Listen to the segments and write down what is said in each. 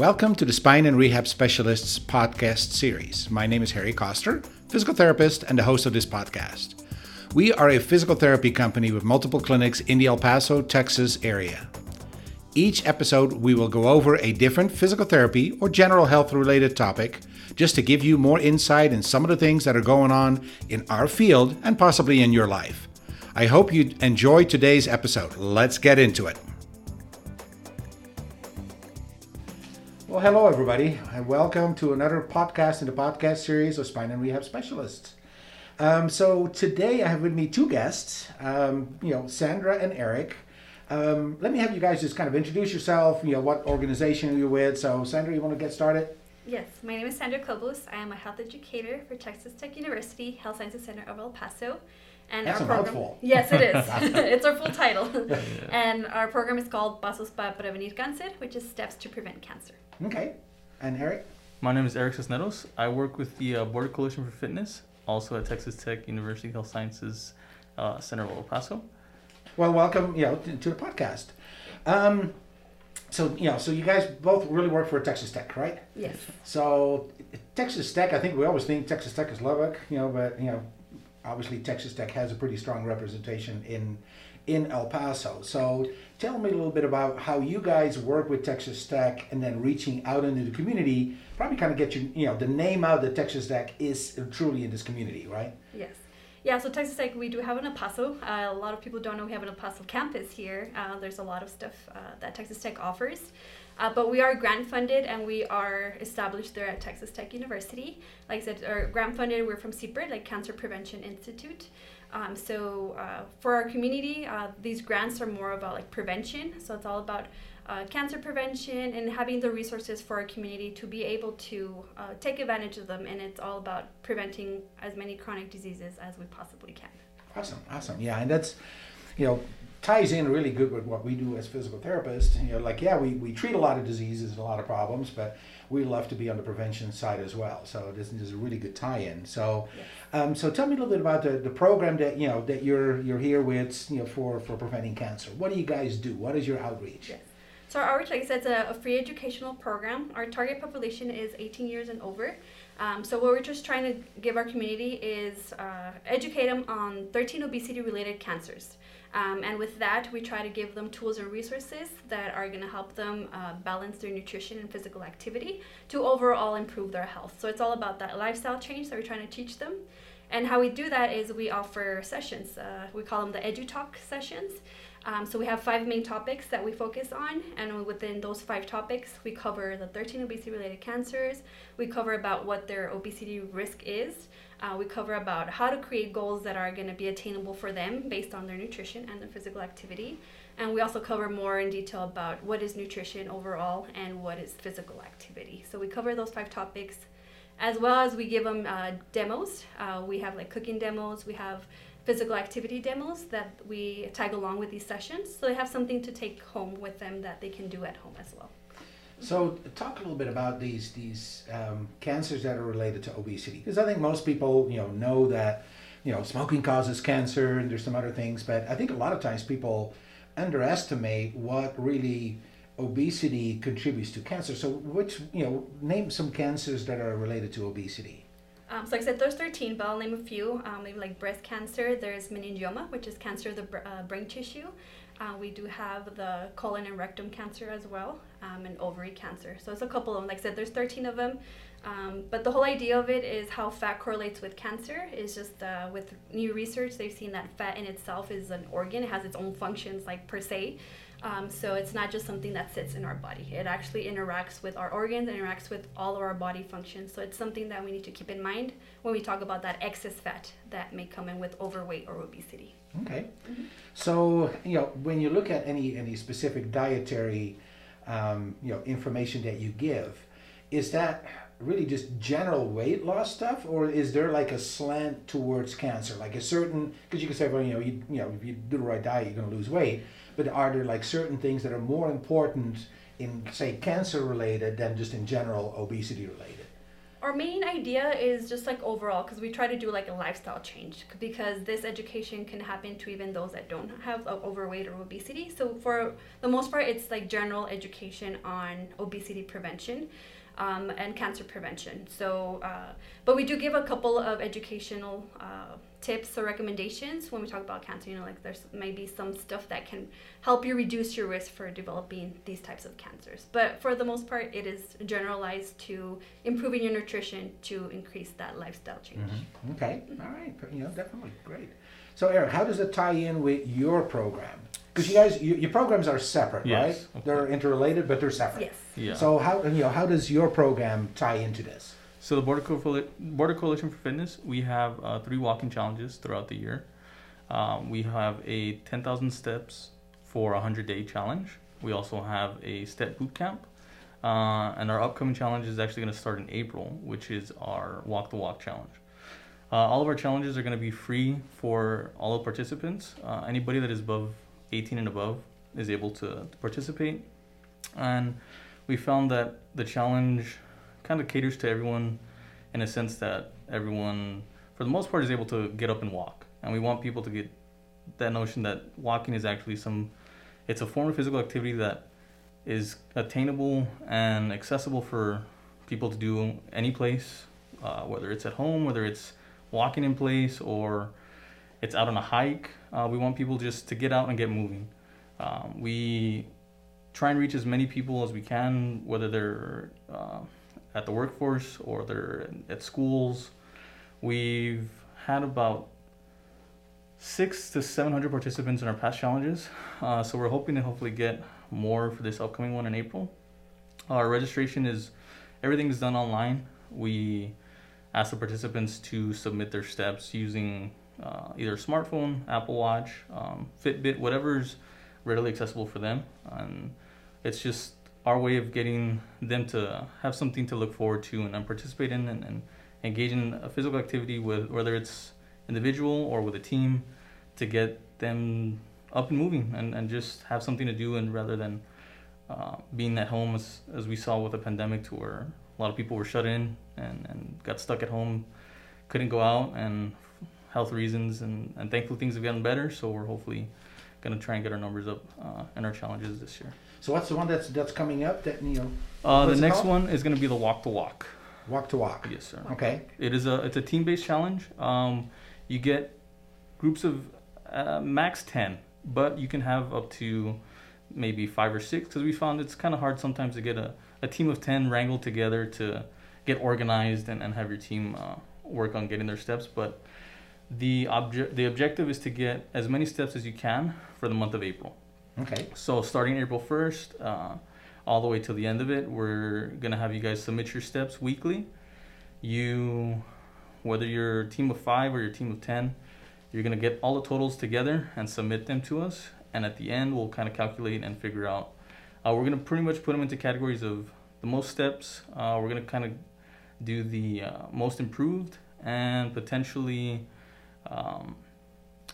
Welcome to the Spine and Rehab Specialists podcast series. My name is Harry Coster, physical therapist and the host of this podcast. We are a physical therapy company with multiple clinics in the El Paso, Texas area. Each episode, we will go over a different physical therapy or general health related topic just to give you more insight in some of the things that are going on in our field and possibly in your life. I hope you enjoy today's episode. Let's get into it. Well, hello, everybody, and welcome to another podcast in the podcast series of Spine and Rehab Specialists. Um, so today I have with me two guests, um, you know, Sandra and Eric. Um, let me have you guys just kind of introduce yourself, you know, what organization you're with. So, Sandra, you want to get started? Yes, my name is Sandra Kobos. I am a health educator for Texas Tech University Health Sciences Center of El Paso. And That's our program, mouthful. Yes, it is. it's our full title. Yeah. And our program is called Pasos para Prevenir Cáncer, which is Steps to Prevent Cancer. Okay. And Eric? My name is Eric Cisneros. I work with the uh, Border Coalition for Fitness, also at Texas Tech University Health Sciences uh, Center of El Paso. Well, welcome, you know, to, to the podcast. Um, so you know, so you guys both really work for Texas Tech, right? Yes. So Texas Tech, I think we always think Texas Tech is Lubbock, you know, but you know, obviously Texas Tech has a pretty strong representation in in El Paso. So tell me a little bit about how you guys work with Texas Tech and then reaching out into the community. Probably kind of get you, you know, the name out that Texas Tech is truly in this community, right? Yes. Yeah, so Texas Tech, we do have an El Paso. Uh, a lot of people don't know we have an El Paso campus here. Uh, there's a lot of stuff uh, that Texas Tech offers. Uh, but we are grant funded and we are established there at Texas Tech University. Like I said, our grant funded, we're from CPRIT, like Cancer Prevention Institute. Um, so uh, for our community, uh, these grants are more about like prevention. So it's all about uh, cancer prevention and having the resources for our community to be able to uh, take advantage of them. And it's all about preventing as many chronic diseases as we possibly can. Awesome, awesome. Yeah, and that's, you know, ties in really good with what we do as physical therapists. You know, like, yeah, we, we treat a lot of diseases and a lot of problems, but we love to be on the prevention side as well. So this, this is a really good tie-in. So, yes. um, so tell me a little bit about the, the program that you know that you're you're here with you know for for preventing cancer. What do you guys do? What is your outreach? Yes. So our outreach, like I said, it's a, a free educational program. Our target population is 18 years and over. Um, so what we're just trying to give our community is uh, educate them on 13 obesity-related cancers. Um, and with that, we try to give them tools and resources that are going to help them uh, balance their nutrition and physical activity to overall improve their health. So it's all about that lifestyle change that we're trying to teach them. And how we do that is we offer sessions. Uh, we call them the EduTalk sessions. Um, so we have five main topics that we focus on, and within those five topics, we cover the 13 obesity-related cancers. We cover about what their obesity risk is. Uh, we cover about how to create goals that are going to be attainable for them based on their nutrition and their physical activity. And we also cover more in detail about what is nutrition overall and what is physical activity. So we cover those five topics, as well as we give them uh, demos. Uh, we have like cooking demos. We have physical activity demos that we tag along with these sessions so they have something to take home with them that they can do at home as well. So talk a little bit about these these um, cancers that are related to obesity because I think most people you know know that you know smoking causes cancer and there's some other things but I think a lot of times people underestimate what really obesity contributes to cancer. So which you know name some cancers that are related to obesity. Um, so I said, there's 13, but I'll name a few. Um, maybe like breast cancer. There's meningioma, which is cancer of the br- uh, brain tissue. Uh, we do have the colon and rectum cancer as well, um, and ovary cancer. So it's a couple of them. Like I said, there's 13 of them. Um, but the whole idea of it is how fat correlates with cancer. Is just uh, with new research, they've seen that fat in itself is an organ. It has its own functions, like per se. Um, so it's not just something that sits in our body. It actually interacts with our organs, interacts with all of our body functions. So it's something that we need to keep in mind when we talk about that excess fat that may come in with overweight or obesity. Okay. Mm-hmm. So you know when you look at any any specific dietary um, you know information that you give, is that really just general weight loss stuff, or is there like a slant towards cancer, like a certain? Because you can say, well, you know, you, you know, if you do the right diet, you're going to lose weight but are there like certain things that are more important in say cancer related than just in general obesity related? Our main idea is just like overall, because we try to do like a lifestyle change, because this education can happen to even those that don't have overweight or obesity. So for the most part, it's like general education on obesity prevention. Um, and cancer prevention. So, uh, but we do give a couple of educational uh, tips or recommendations when we talk about cancer. You know, like there's maybe some stuff that can help you reduce your risk for developing these types of cancers. But for the most part, it is generalized to improving your nutrition to increase that lifestyle change. Mm-hmm. Okay, all right, you know, definitely great. So, Eric, how does it tie in with your program? Because you guys, you, your programs are separate, Yes, right? okay. They're interrelated, but they're separate. Yes. Yeah. So, how you know how does your program tie into this? So the Border, Coali- Border Coalition for Fitness, we have uh, three walking challenges throughout the year. Um, we have a 10,000 steps for a 100 day challenge. We also have a step boot camp. Uh, and our upcoming challenge is actually going to start in April, which is our walk the walk challenge. Uh, all of our challenges are going to be free for all the participants. Uh, anybody that is above 18 and above is able to, to participate. And we found that the challenge kind of caters to everyone in a sense that everyone, for the most part, is able to get up and walk. And we want people to get that notion that walking is actually some, it's a form of physical activity that is attainable and accessible for people to do any place, uh, whether it's at home, whether it's walking in place, or it's out on a hike. Uh, we want people just to get out and get moving. Um, we try and reach as many people as we can, whether they're uh, at the workforce or they're at schools. We've had about six to seven hundred participants in our past challenges, uh, so we're hoping to hopefully get more for this upcoming one in April. Our registration is everything is done online. We ask the participants to submit their steps using uh, either smartphone, Apple Watch, um, Fitbit, whatever's readily accessible for them, and it's just our way of getting them to have something to look forward to and, participate in and, and engage in a physical activity with whether it's individual or with a team to get them up and moving and, and just have something to do and rather than uh, being at home as, as we saw with the pandemic to where a lot of people were shut in and, and got stuck at home couldn't go out and health reasons and, and thankfully things have gotten better. So we're hopefully going to try and get our numbers up uh, in our challenges this year So, what's the one that's that's coming up? That you know, uh, the next one is going to be the walk to walk walk to walk. yes sir Okay. It is a it's a team based challenge. Um, you get groups of uh, max ten, but you can have up to maybe five or six because we found it's kind of hard sometimes to get a, a team of ten wrangled together to get organized and, and have your team uh, work on getting their steps. But the object the objective is to get as many steps as you can for the month of April. Okay. So starting April 1st, uh, all the way till the end of it, we're gonna have you guys submit your steps weekly. You, whether you're a team of five or your team of ten, you're gonna get all the totals together and submit them to us. And at the end, we'll kind of calculate and figure out. Uh, we're gonna pretty much put them into categories of the most steps. Uh, we're gonna kind of do the uh, most improved and potentially. Um,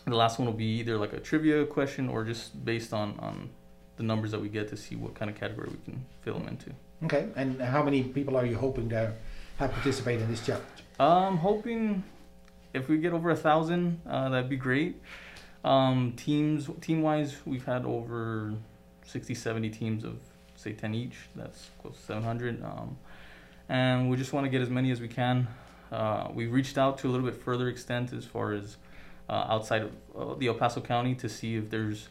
the last one will be either like a trivia question or just based on, on the numbers that we get to see what kind of category we can fill them into. Okay. And how many people are you hoping to have participate in this challenge? I'm hoping if we get over a thousand, uh, that'd be great. Um, teams, team wise, we've had over 60, 70 teams of say 10 each. That's close to 700. Um, and we just want to get as many as we can. Uh, we reached out to a little bit further extent as far as uh, outside of uh, the El Paso County to see if there's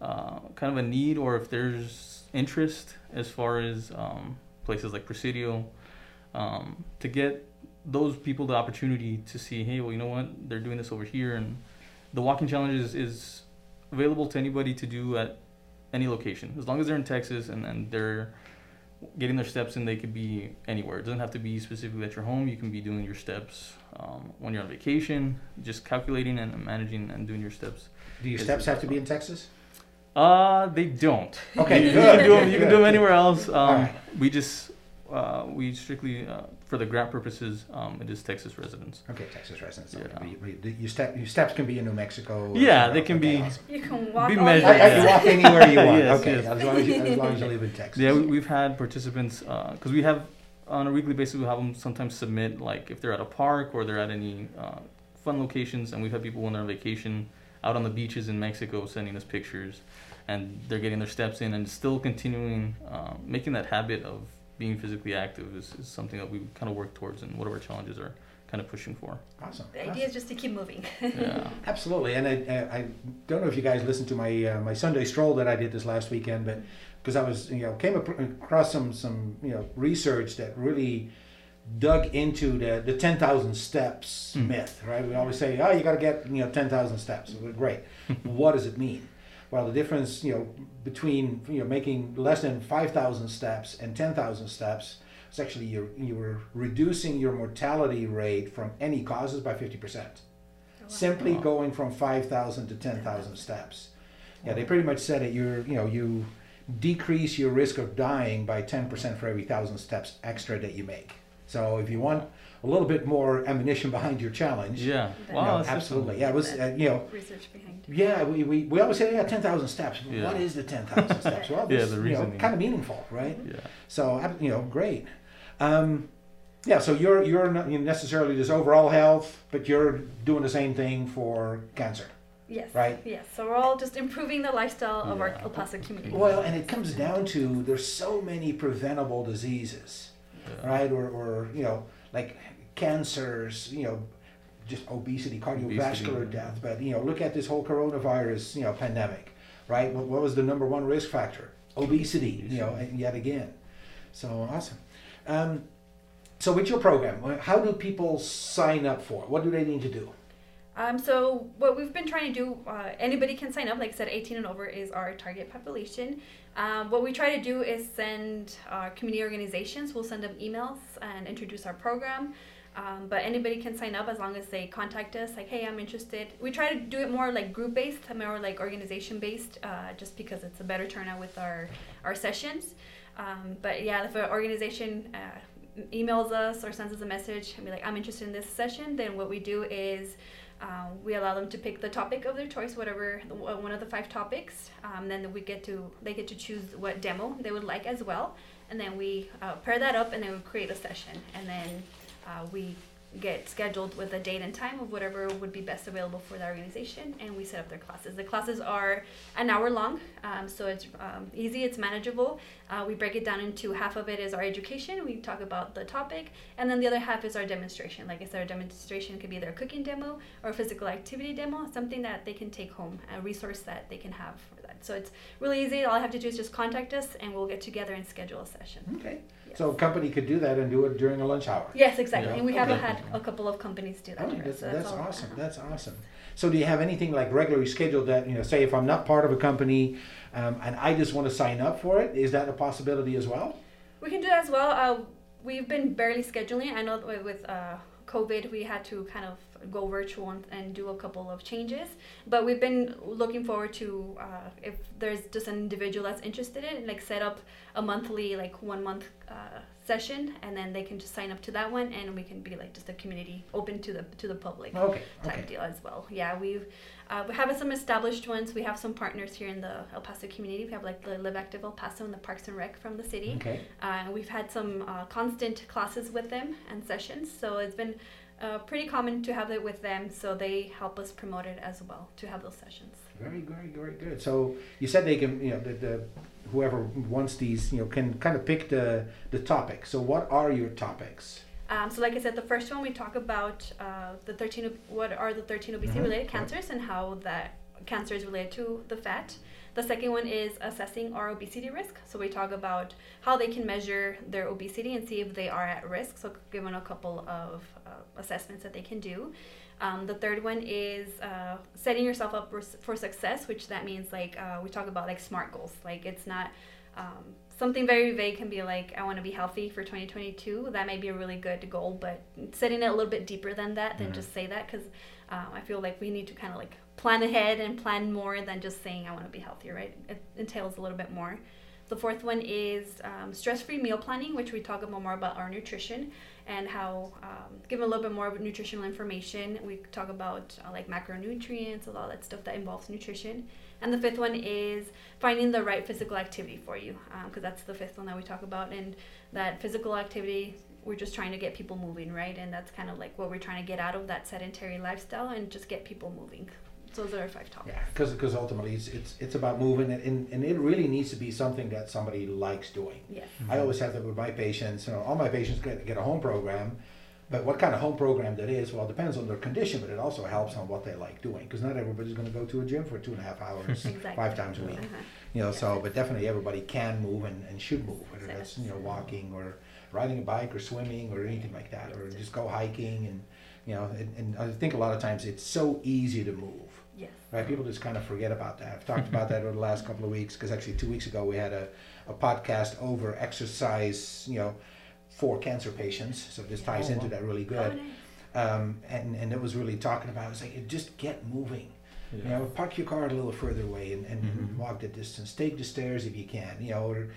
uh, kind of a need or if there's interest as far as um, places like Presidio um, to get those people the opportunity to see, hey, well, you know what, they're doing this over here, and the walking challenge is, is available to anybody to do at any location. As long as they're in Texas and, and they're getting their steps in. They could be anywhere. It doesn't have to be specifically at your home. You can be doing your steps um, when you're on vacation, just calculating and managing and doing your steps. Do your steps have to be in Texas? Uh, they don't. Okay, you, You can do them. You can do them anywhere else. Um, Alright. We just uh, we strictly uh, for the grant purposes. Um, it is Texas residents. Okay, Texas residents. Yeah. Okay, but you- but you- your step your steps can be in New Mexico. or Yeah, they else. can Okay, be- awesome. You can walk Be all measured, I. I can walk anywhere you want. Yes, okay, yes. as long as you as long as you live in Texas. Yeah, we, we've had participants because we have on a weekly basis, we have them sometimes submit like if they're at a park or they're at any uh, fun locations, and we've had people when they're on vacation out on the beaches in Mexico sending us pictures, and they're getting their steps in and still continuing uh, making that habit of being physically active is, is something that we kind of work towards, and what our challenges are kind of pushing for. Awesome. The awesome. idea is just to keep moving. Yeah. Absolutely, and I, I, I don't know if you guys listened to my uh, my Sunday stroll that I did this last weekend, but because I was you know came across some some you know research that really dug into the the ten thousand steps Mm. myth. Right? We always say, oh, you got to get you know ten thousand steps. Great. what does it mean? Well, the difference you know between you know making less than five thousand steps and ten thousand steps. is actually you're you're reducing your mortality rate from any causes by fifty percent oh, simply Wow. going from 5,000 to 10,000 steps. Yeah, they pretty much said it. You're, you know, you decrease your risk of dying by 10% for every thousand steps extra that you make. So if you want a little bit more ammunition behind your challenge, Yeah. You know, that's absolutely. Yeah, it was, uh, you know, Research behind. yeah, we, we, we always say, yeah, 10,000 steps. Yeah. What is the 10,000 steps? Well, Yeah, it's, the you know, kind of meaningful, right? Yeah. So, you know, great. Um, yeah, so you're, you're not necessarily just overall health, but you're doing the same thing for cancer. Yes. Right. Yes. So we're all just improving the lifestyle of our Yeah. El Paso community. Well, and it comes down to there's so many preventable diseases, Yeah. right? Or, or you know, like cancers, you know, just obesity, cardiovascular Obesity, death. But you know, look at this whole coronavirus, you know, pandemic, right? What, what was the number one risk factor? Obesity. You know, Obesity. yet again. So awesome. Um, so with your program, how do people sign up for it? What do they need to do? Um, so what we've been trying to do, uh, anybody can sign up. Like I said, 18 and over is our target population. Um, what we try to do is send our community organizations. We'll send them emails and introduce our program. Um, but anybody can sign up as long as they contact us. Like, hey, I'm interested. We try to do it more like group based, more like organization based, uh, just because it's a better turnout with our our sessions. Um, but yeah, if an organization uh, emails us or sends us a message and be like, I'm interested in this session, then what we do is um, we allow them to pick the topic of their choice, whatever uh, one of the five topics. Um, then we get to they get to choose what demo they would like as well, and then we uh, pair that up and then we create a session, and then uh, we get scheduled with a date and time of whatever would be best available for the organization, and we set up their classes. The classes are an hour long, um, so it's um, easy, it's manageable. Uh, we break it down into half of it is our education. We talk about the topic, and then the other half is our demonstration. Like I said, our demonstration could be a cooking demo or physical activity demo, something that they can take home, a resource that they can have that. So it's really easy. All I have to do is just contact us, and we'll get together and schedule a session. Okay. Yes. So a company could do that and do it during a lunch hour. Yes, exactly. Yeah. And we have Okay. had a couple of companies do that. Oh, that's, so that's all- awesome. uh-huh. That's awesome. So, do you have anything like regularly scheduled that you know? Say, if I'm not part of a company, um, and I just want to sign up for it, is that a possibility as well? We can do that as well. Uh, we've been barely scheduling. I know with uh, COVID, we had to kind of go virtual and, and do a couple of changes. But we've been looking forward to uh, if there's just an individual that's interested in, like set up a monthly, like one month uh, session, and then they can just sign up to that one, and we can be like just a community open to the to the public Okay. type Okay. deal as well. Yeah, we've uh, we have some established ones. We have some partners here in the El Paso community. We have like the Live Active El Paso and the Parks and Rec from the city. Okay. Uh, we've had some uh, constant classes with them and sessions, so it's been uh, pretty common to have it with them. So they help us promote it as well to have those sessions. Very, very, very good. So you said they can, you know, the, the whoever wants these, you know, can kind of pick the the topic. So, what are your topics? Um, so, like I said, the first one we talk about uh, the 13 what are the 13 obesity Mhm, related yep. cancers and how that cancer is related to the fat. The second one is assessing our obesity risk. So we talk about how they can measure their obesity and see if they are at risk. So given a couple of assessments that they can do. Um, the third one is uh, setting yourself up for, for success, which that means like uh, we talk about like SMART goals. Like it's not um, something very vague can be like I want to be healthy for 2022. That may be a really good goal, but setting it a little bit deeper than that than Mhm. just say that because um, I feel like we need to kind of like plan ahead and plan more than just saying I want to be healthy. Right? It entails a little bit more. The fourth one is um, stress-free meal planning, which we talk about more about our nutrition and how um, give a little bit more nutritional information. We talk about uh, like macronutrients and all that stuff that involves nutrition. And the fifth one is finding the right physical activity for you, because that's the fifth one that we talk about. And that physical activity, we're just trying to get people moving, right? And that's kind of like what we're trying to get out of that sedentary lifestyle and just get people moving. So those are our five topics. Yeah, because ultimately it's, it's it's about moving and, and, and it really needs to be something that somebody likes doing. Yes. I always have that with my patients. You know, all my patients get, get a home program, but what kind of home program that is, well, it depends on their condition, but it also helps on what they like doing. Because not everybody's going to go to a gym for two and a half hours, Exactly. five times a week. Uh-huh. You know, Yes. so but definitely everybody can move and, and should move, whether that's you know walking or riding a bike or swimming or anything like that, or just go hiking and you know. And, and I think a lot of times it's so easy to move. Yes. Right, people just kind of forget about that. I've talked about that over the last couple of weeks because actually two weeks ago we had a, a podcast over exercise, you know, for cancer patients. So this ties Oh, into wow. that really Oh, good. nice. Um, and and it was really talking about it's like just get moving. You know, park your car a little further away and, and Mhm. walk the distance. Take the stairs if you can. You know, or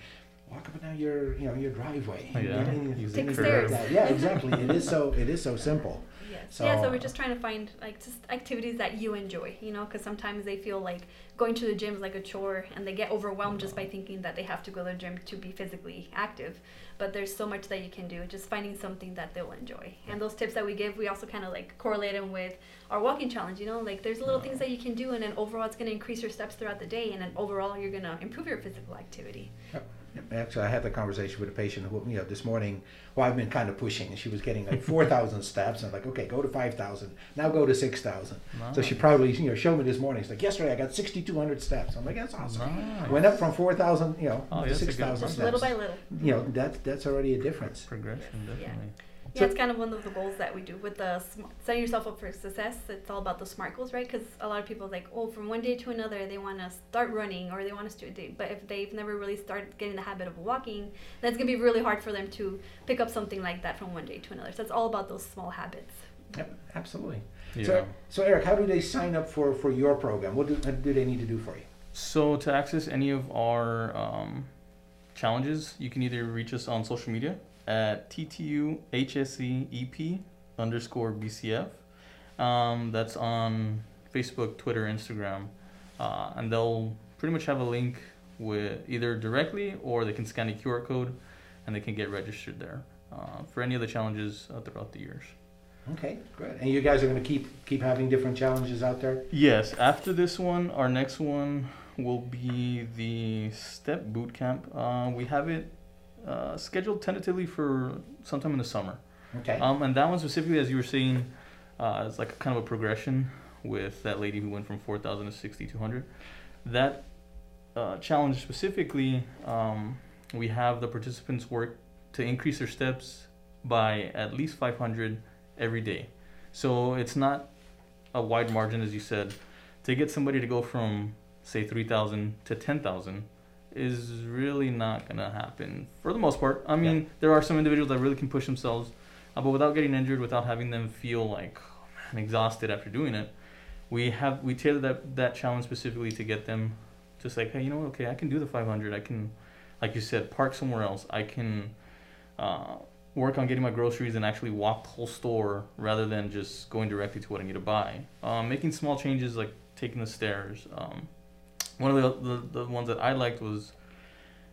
walk up and down your you know your driveway. Oh, yeah. I mean, Use the like. Yeah, exactly. it is so it is so simple. Yes. So- yeah, so we're just trying to find like just activities that you enjoy, you know, because sometimes they feel like going to the gym is like a chore and they get overwhelmed just by thinking that they have to go to the gym to be physically active. But there's so much that you can do, just finding something that they'll enjoy. And those tips that we give, we also kind of like correlate them with our walking challenge, you know, like there's little things that you can do and then overall it's going to increase your steps throughout the day and then overall you're going to improve your physical activity. Yep. Actually, I had the conversation with a patient who, you know, this morning. Well, I've been kind of pushing, and she was getting like four thousand steps. And I'm like, okay, go to five thousand. Now go to six thousand. So she probably, you know, showed me this morning. She's like, yesterday I got sixty two hundred steps. I'm like, that's awesome. Nice. Went up from four thousand, you know, Oh, to that's a good six thousand steps. little by little. You know, that that's already a difference. progression, Yeah. definitely. Yeah, So- it's kind of one of the goals that we do with the sm- setting yourself up for success. It's all about the SMART goals, right? Because a lot of people like, oh, from one day to another, they want to start running or they want to do a day. But if they've never really started getting the habit of walking, that's gonna be really hard for them to pick up something like that from one day to another. So it's all about those small habits. Yep, absolutely. Yeah. So, so Eric, how do they sign up for for your program? What do, what do they need to do for you? So to access any of our um, challenges, you can either reach us on social media at TTU HSCEP underscore BCF. Um, that's on Facebook, Twitter, Instagram, uh, and they'll pretty much have a link with either directly or they can scan a QR code, and they can get registered there uh, for any of the challenges uh, throughout the years. Okay, good. And you guys are going to keep keep having different challenges out there. Yes, after this one, our next one will be the step boot camp. Uh, we have it uh, scheduled tentatively for sometime in the summer. Okay. Um, and that one specifically, as you were saying, uh, is like kind of a progression with that lady who went from 4,000 to 6,200. That uh, challenge specifically, um, we have the participants work to increase their steps by at least 500 every day. So it's not a wide margin, as you said. To get somebody to go from, say, 3,000 to 10,000 is really not going to happen for the most part. I mean, there are some individuals that really can push themselves, uh, but without getting injured, without having them feel like oh, man, exhausted after doing it, we have we tailored that that challenge specifically to get them just like, hey, you know what? Okay, I can do the 500. I can, like you said, park somewhere else. I can uh, work on getting my groceries and actually walk the whole store rather than just going directly to what I need to buy. Um, making small changes like taking the stairs. Um, one of the, the the ones that I liked was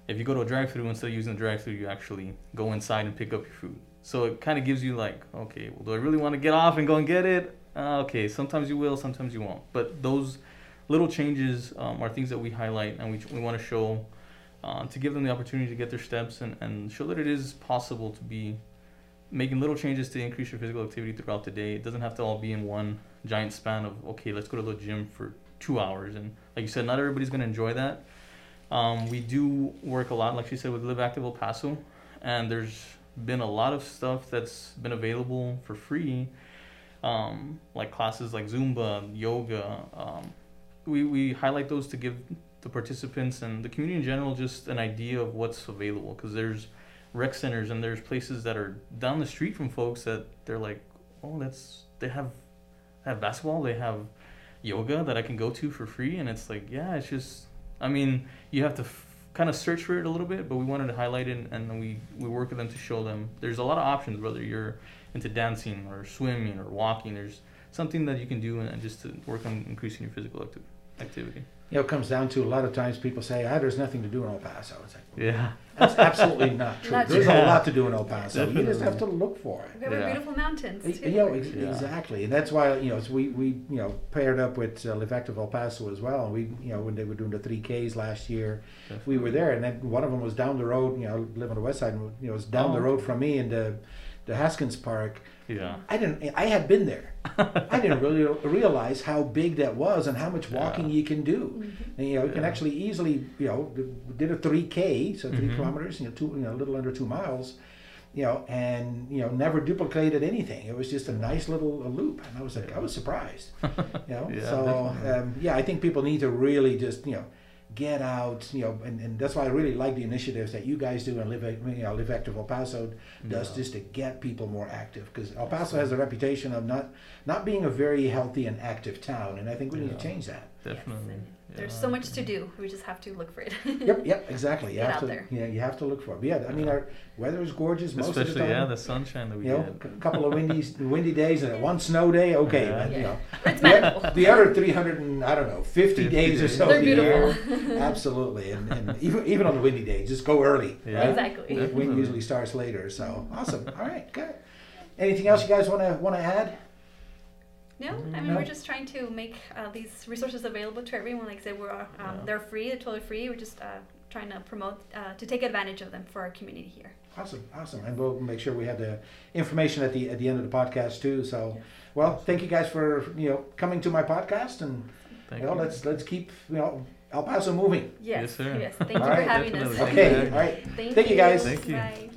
if you go to a drive-through instead of using the drive-through, you actually go inside and pick up your food. So it kind of gives you like, okay, well, do I really want to get off and go and get it? Uh, okay, sometimes you will, sometimes you won't. But those little changes um, are things that we highlight and we, we want to show uh, to give them the opportunity to get their steps and, and show that it is possible to be making little changes to increase your physical activity throughout the day. It doesn't have to all be in one giant span of, okay, let's go to the gym for two hours. And like you said, not everybody's going to enjoy that. Um, we do work a lot, like she said, with Live Active El Paso, and there's been a lot of stuff that's been available for free, um, like classes like Zumba, yoga. Um, we, we highlight those to give the participants and the community in general just an idea of what's available because there's rec centers and there's places that are down the street from folks that they're like, oh, that's they have have basketball, they have yoga that I can go to for free, and it's like, yeah, it's just, I mean, you have to f- kind of search for it a little bit, but we wanted to highlight it, and we we work with them to show them there's a lot of options, whether you're into dancing or swimming or walking, there's something that you can do and just to work on increasing your physical acti- activity. You know, it comes down to a lot of times people say, ah, there's nothing to do in El Paso. It's like, Yeah. that's absolutely not true. Not There's true. a lot to do in El Paso. You just have to look for it. We have our Yeah. beautiful mountains too. You know, ex- Yeah. exactly, and that's why you know so we we you know paired up with uh, Live Active El Paso as well. And we you know when they were doing the three Ks last year, we were there, and then one of them was down the road. You know, I live on the west side, and you know, it was down the Oh. road from me in the the Haskins Park. Yeah. I didn't. I had been there. I didn't really realize how big that was and how much walking Yeah. you can do. And, you know, you can actually easily, you know, did a three K, so 3 Mhm. kilometers, you know, two, you know, a little under two miles, you know, and you know, never duplicated anything. It was just a nice little uh, loop, and I was like, I was surprised, you know. Yeah, so um, yeah, I think people need to really just, you know, get out, you know, and, and that's why I really like the initiatives that you guys do and live, you know, live active El Paso does Yeah. just to get people more active because El Paso has a reputation of not not being a very healthy and active town, and I think we need to change that. Definitely. and There's so much to do. We just have to look for it. Yep, yep, exactly. You Get have out to, there. yeah, you have to look for it. But yeah, I mean, our weather is gorgeous most Especially of the time. yeah, the sunshine that we you know, get. a couple of windy windy days and one snow day. Okay, Yeah. but, you Yeah. know, It's the, the other three hundred and I don't know, fifty, 50 days or so They're of the year, absolutely, and, and even even on the windy day, just go early. Yeah. right? Exactly. Wind- Wind usually starts later, so awesome. All right, good. Anything else you guys want to want to add? No, I mean No. we're just trying to make uh, these resources available to everyone. Like I said, we're uh, um, Yeah. they're free, they're totally free. We're just uh, trying to promote uh, to take advantage of them for our community here. Awesome, awesome, and we'll make sure we have the information at the at the end of the podcast too. So, well, thank you guys for you know coming to my podcast, and Thank you know you. let's let's keep you know El Paso moving. Yes, Yes, sir. yes. Thank you All for right, having definitely. us. Thank you. Okay, all right. Thank, Thank you, guys. Thank you. Bye.